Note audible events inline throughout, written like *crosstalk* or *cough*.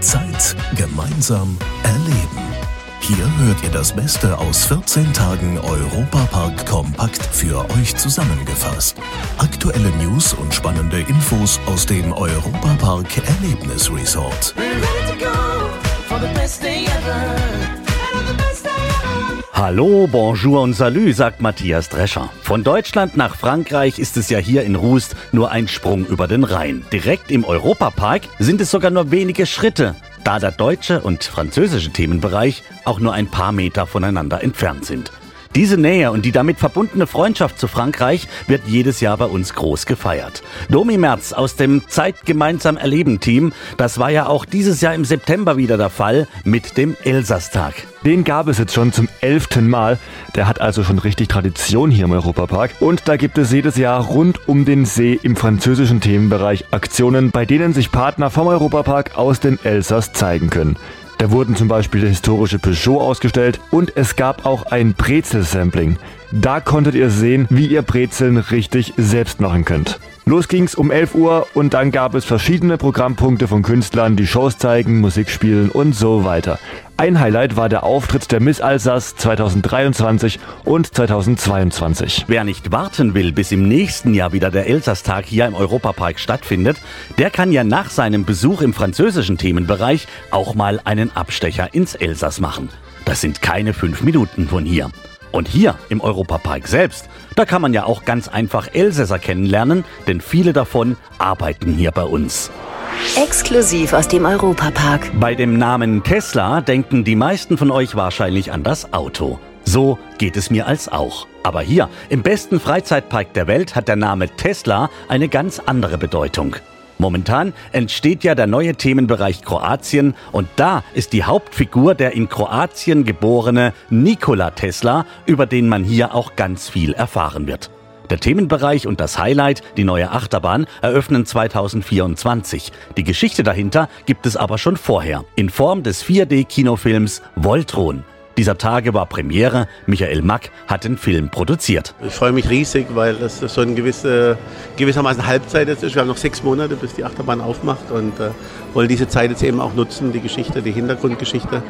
Zeit gemeinsam erleben. Hier hört ihr das Beste aus 14 Tagen Europapark kompakt für euch zusammengefasst. Aktuelle News und spannende Infos aus dem Europapark Erlebnis Resort. Hallo, bonjour und salut, sagt Matthias Drescher. Von Deutschland nach Frankreich ist es ja hier in Rust nur ein Sprung über den Rhein. Direkt im Europapark sind es sogar nur wenige Schritte, da der deutsche und französische Themenbereich auch nur ein paar Meter voneinander entfernt sind. Diese Nähe und die damit verbundene Freundschaft zu Frankreich wird jedes Jahr bei uns groß gefeiert. Domi Merz aus dem Zeit gemeinsam erleben Team, das war ja auch dieses Jahr im September wieder der Fall mit dem Elsass-Tag. Den gab es jetzt schon zum elften Mal. Der hat also schon richtig Tradition hier im Europapark. Und da gibt es jedes Jahr rund um den See im französischen Themenbereich Aktionen, bei denen sich Partner vom Europapark aus dem Elsass zeigen können. Da wurden zum Beispiel der historische Peugeot ausgestellt und es gab auch ein Brezel-Sampling. Da konntet ihr sehen, wie ihr Brezeln richtig selbst machen könnt. Los ging's um 11 Uhr und dann gab es verschiedene Programmpunkte von Künstlern, die Shows zeigen, Musik spielen und so weiter. Ein Highlight war der Auftritt der Miss Alsace 2023 und 2022. Wer nicht warten will, bis im nächsten Jahr wieder der Elsass-Tag hier im Europapark stattfindet, der kann ja nach seinem Besuch im französischen Themenbereich auch mal einen Abstecher ins Elsass machen. Das sind keine fünf Minuten von hier. Und hier im Europapark selbst, da kann man ja auch ganz einfach Elsässer kennenlernen, denn viele davon arbeiten hier bei uns. Exklusiv aus dem Europapark. Bei dem Namen Tesla denken die meisten von euch wahrscheinlich an das Auto. So geht es mir als auch. Aber hier, im besten Freizeitpark der Welt, hat der Name Tesla eine ganz andere Bedeutung. Momentan entsteht ja der neue Themenbereich Kroatien und da ist die Hauptfigur der in Kroatien geborene Nikola Tesla, über den man hier auch ganz viel erfahren wird. Der Themenbereich und das Highlight, die neue Achterbahn, eröffnen 2024. Die Geschichte dahinter gibt es aber schon vorher, in Form des 4D-Kinofilms Voltron. Dieser Tage war Premiere. Michael Mack hat den Film produziert. Ich freue mich riesig, weil das so ein gewisse, gewissermaßen Halbzeit jetzt ist. Wir haben noch sechs Monate, bis die Achterbahn aufmacht und äh, wollen diese Zeit jetzt eben auch nutzen, die Geschichte, die Hintergrundgeschichte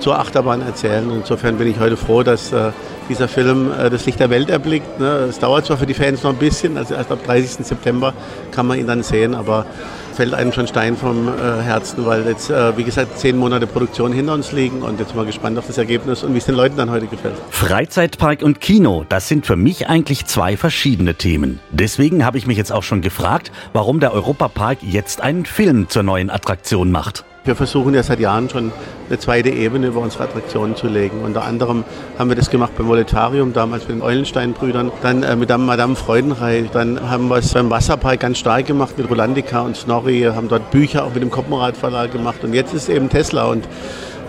zur Achterbahn erzählen. Insofern bin ich heute froh, dass äh, dieser Film äh, das Licht der Welt erblickt. Ne? Es dauert zwar für die Fans noch ein bisschen, also erst ab 30. September kann man ihn dann sehen, aber fällt einem schon Stein vom äh, Herzen, weil jetzt, äh, wie gesagt, zehn Monate Produktion hinter uns liegen und jetzt mal gespannt auf das Ergebnis und wie es den Leuten dann heute gefällt. Freizeitpark und Kino, das sind für mich eigentlich zwei verschiedene Themen. Deswegen habe ich mich jetzt auch schon gefragt, warum der Europapark jetzt einen Film zur neuen Attraktion macht. Wir versuchen ja seit Jahren schon eine zweite Ebene über unsere Attraktionen zu legen. Unter anderem haben wir das gemacht beim Voletarium, damals mit den Eulenstein-Brüdern, dann äh, mit Madame Freudenreich, dann haben wir es beim Wasserpark ganz stark gemacht mit Rolandica und Snorri, haben dort Bücher auch mit dem Koppenrad Verlag gemacht und jetzt ist eben Tesla und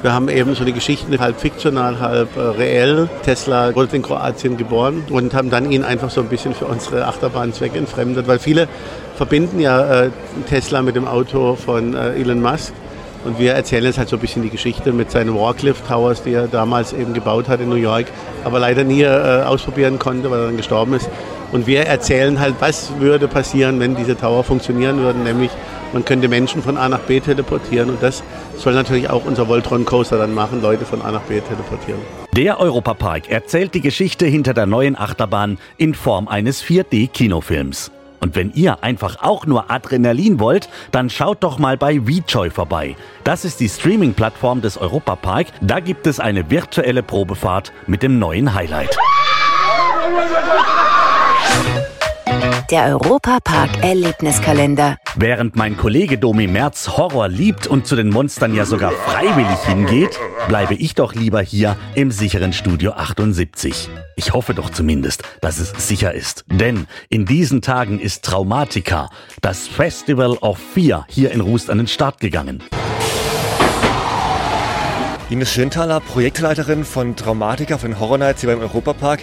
wir haben eben so die Geschichten halb fiktional, halb äh, reell. Tesla wurde in Kroatien geboren und haben dann ihn einfach so ein bisschen für unsere Achterbahnzwecke entfremdet, weil viele verbinden ja äh, Tesla mit dem Auto von äh, Elon Musk. Und wir erzählen jetzt halt so ein bisschen die Geschichte mit seinen Warcliffe Towers, die er damals eben gebaut hat in New York, aber leider nie äh, ausprobieren konnte, weil er dann gestorben ist. Und wir erzählen halt, was würde passieren, wenn diese Tower funktionieren würden, nämlich man könnte Menschen von A nach B teleportieren und das soll natürlich auch unser Voltron Coaster dann machen, Leute von A nach B teleportieren. Der Europapark erzählt die Geschichte hinter der neuen Achterbahn in Form eines 4D-Kinofilms. Und wenn ihr einfach auch nur Adrenalin wollt, dann schaut doch mal bei VJoy vorbei. Das ist die Streaming-Plattform des Europapark. Da gibt es eine virtuelle Probefahrt mit dem neuen Highlight. *laughs* Der Europapark Erlebniskalender. Während mein Kollege Domi Merz Horror liebt und zu den Monstern ja sogar freiwillig hingeht, bleibe ich doch lieber hier im sicheren Studio 78. Ich hoffe doch zumindest, dass es sicher ist. Denn in diesen Tagen ist Traumatica, das Festival of Fear, hier in Rust an den Start gegangen. Ines Schönthaler, Projektleiterin von Traumatica von Horror Nights hier beim Europapark.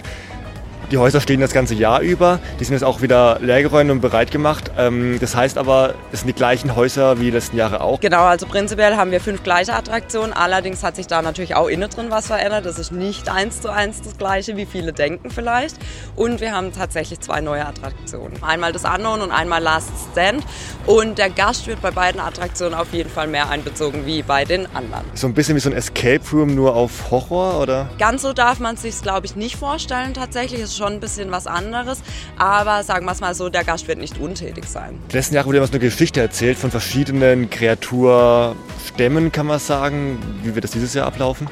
Die Häuser stehen das ganze Jahr über. Die sind jetzt auch wieder leergeräumt und bereit gemacht. Ähm, das heißt aber, es sind die gleichen Häuser wie die letzten Jahre auch. Genau, also prinzipiell haben wir fünf gleiche Attraktionen. Allerdings hat sich da natürlich auch innen drin was verändert. Das ist nicht eins zu eins das gleiche, wie viele denken vielleicht. Und wir haben tatsächlich zwei neue Attraktionen. Einmal das Unknown und einmal Last Stand. Und der Gast wird bei beiden Attraktionen auf jeden Fall mehr einbezogen wie bei den anderen. So ein bisschen wie so ein Escape Room nur auf Horror, oder? Ganz so darf man es sich, glaube ich, nicht vorstellen tatsächlich. Es ist schon ein bisschen was anderes. Aber sagen wir es mal so, der Gast wird nicht untätig sein. Die letzten Jahre wurde immer so eine Geschichte erzählt von verschiedenen Kreaturstämmen, kann man sagen. Wie wird das dieses Jahr ablaufen?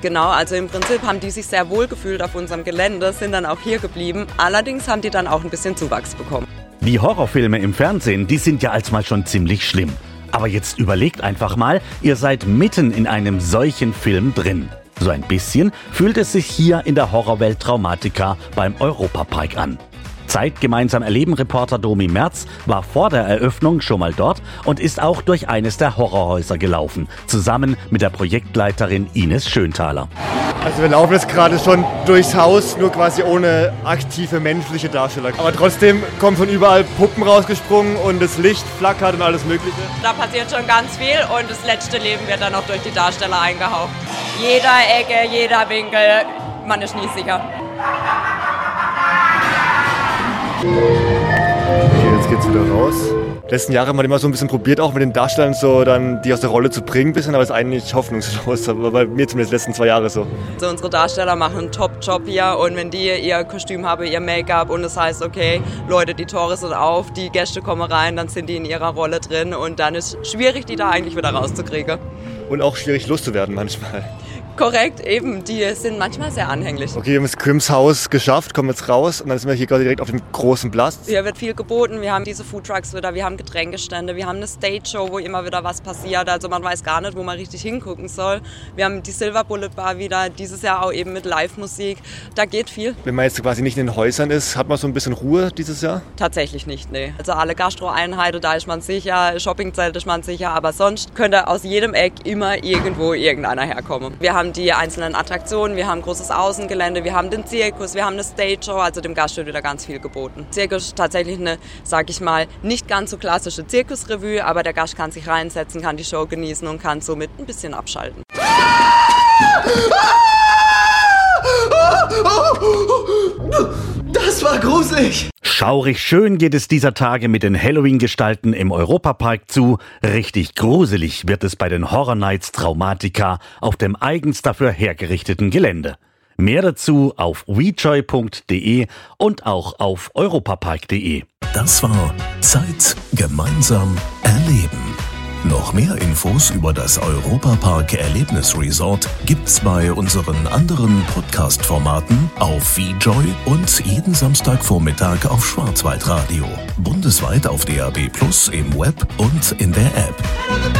Genau, also im Prinzip haben die sich sehr wohl gefühlt auf unserem Gelände, sind dann auch hier geblieben. Allerdings haben die dann auch ein bisschen Zuwachs bekommen. Die Horrorfilme im Fernsehen, die sind ja als mal schon ziemlich schlimm. Aber jetzt überlegt einfach mal, ihr seid mitten in einem solchen Film drin. So ein bisschen fühlt es sich hier in der Horrorwelt Traumatica beim Europapark an. Zeit gemeinsam erleben Reporter Domi Merz war vor der Eröffnung schon mal dort und ist auch durch eines der Horrorhäuser gelaufen, zusammen mit der Projektleiterin Ines Schöntaler. Also wir laufen jetzt gerade schon durchs Haus, nur quasi ohne aktive menschliche Darsteller. Aber trotzdem kommen von überall Puppen rausgesprungen und das Licht flackert und alles Mögliche. Da passiert schon ganz viel und das letzte Leben wird dann auch durch die Darsteller eingehaucht. Jeder Ecke, jeder Winkel, man ist nie sicher. Okay, jetzt geht's wieder raus. Letzten Jahre haben wir immer so ein bisschen probiert, auch mit den Darstellern so dann die aus der Rolle zu bringen, bisschen, aber es ist eigentlich hoffnungslos. Aber bei mir zumindest die letzten zwei Jahre so. Also unsere Darsteller machen einen Top-Job hier und wenn die ihr Kostüm haben, ihr Make-up und es das heißt, okay, Leute, die Tore sind auf, die Gäste kommen rein, dann sind die in ihrer Rolle drin und dann ist schwierig, die da eigentlich wieder rauszukriegen. Und auch schwierig loszuwerden manchmal. Korrekt, eben. Die sind manchmal sehr anhänglich. Okay, wir haben das Crims Haus geschafft, kommen jetzt raus und dann sind wir hier gerade direkt auf dem großen Platz. Hier wird viel geboten. Wir haben diese Foodtrucks wieder, wir haben Getränkestände, wir haben eine Stage-Show, wo immer wieder was passiert. Also man weiß gar nicht, wo man richtig hingucken soll. Wir haben die Silver Bullet Bar wieder, dieses Jahr auch eben mit Live-Musik. Da geht viel. Wenn man jetzt quasi nicht in den Häusern ist, hat man so ein bisschen Ruhe dieses Jahr? Tatsächlich nicht, nee. Also alle Gastro-Einheiten, da ist man sicher, Shoppingzelt ist man sicher, aber sonst könnte aus jedem Eck immer irgendwo irgendeiner herkommen. Wir haben die einzelnen Attraktionen, wir haben großes Außengelände, wir haben den Zirkus, wir haben eine Stage-Show, also dem Gast wird wieder ganz viel geboten. Zirkus ist tatsächlich eine, sag ich mal, nicht ganz so klassische Zirkusrevue, aber der Gast kann sich reinsetzen, kann die Show genießen und kann somit ein bisschen abschalten. Das war gruselig! Schaurig schön geht es dieser Tage mit den Halloween-Gestalten im Europapark zu. Richtig gruselig wird es bei den Horror Nights Traumatica auf dem eigens dafür hergerichteten Gelände. Mehr dazu auf wejoy.de und auch auf europapark.de. Das war Zeit gemeinsam erleben. Noch mehr Infos über das Europapark Erlebnisresort gibt's bei unseren anderen Podcast-Formaten auf VJoy und jeden Samstagvormittag auf Schwarzwaldradio. Bundesweit auf DAB Plus im Web und in der App.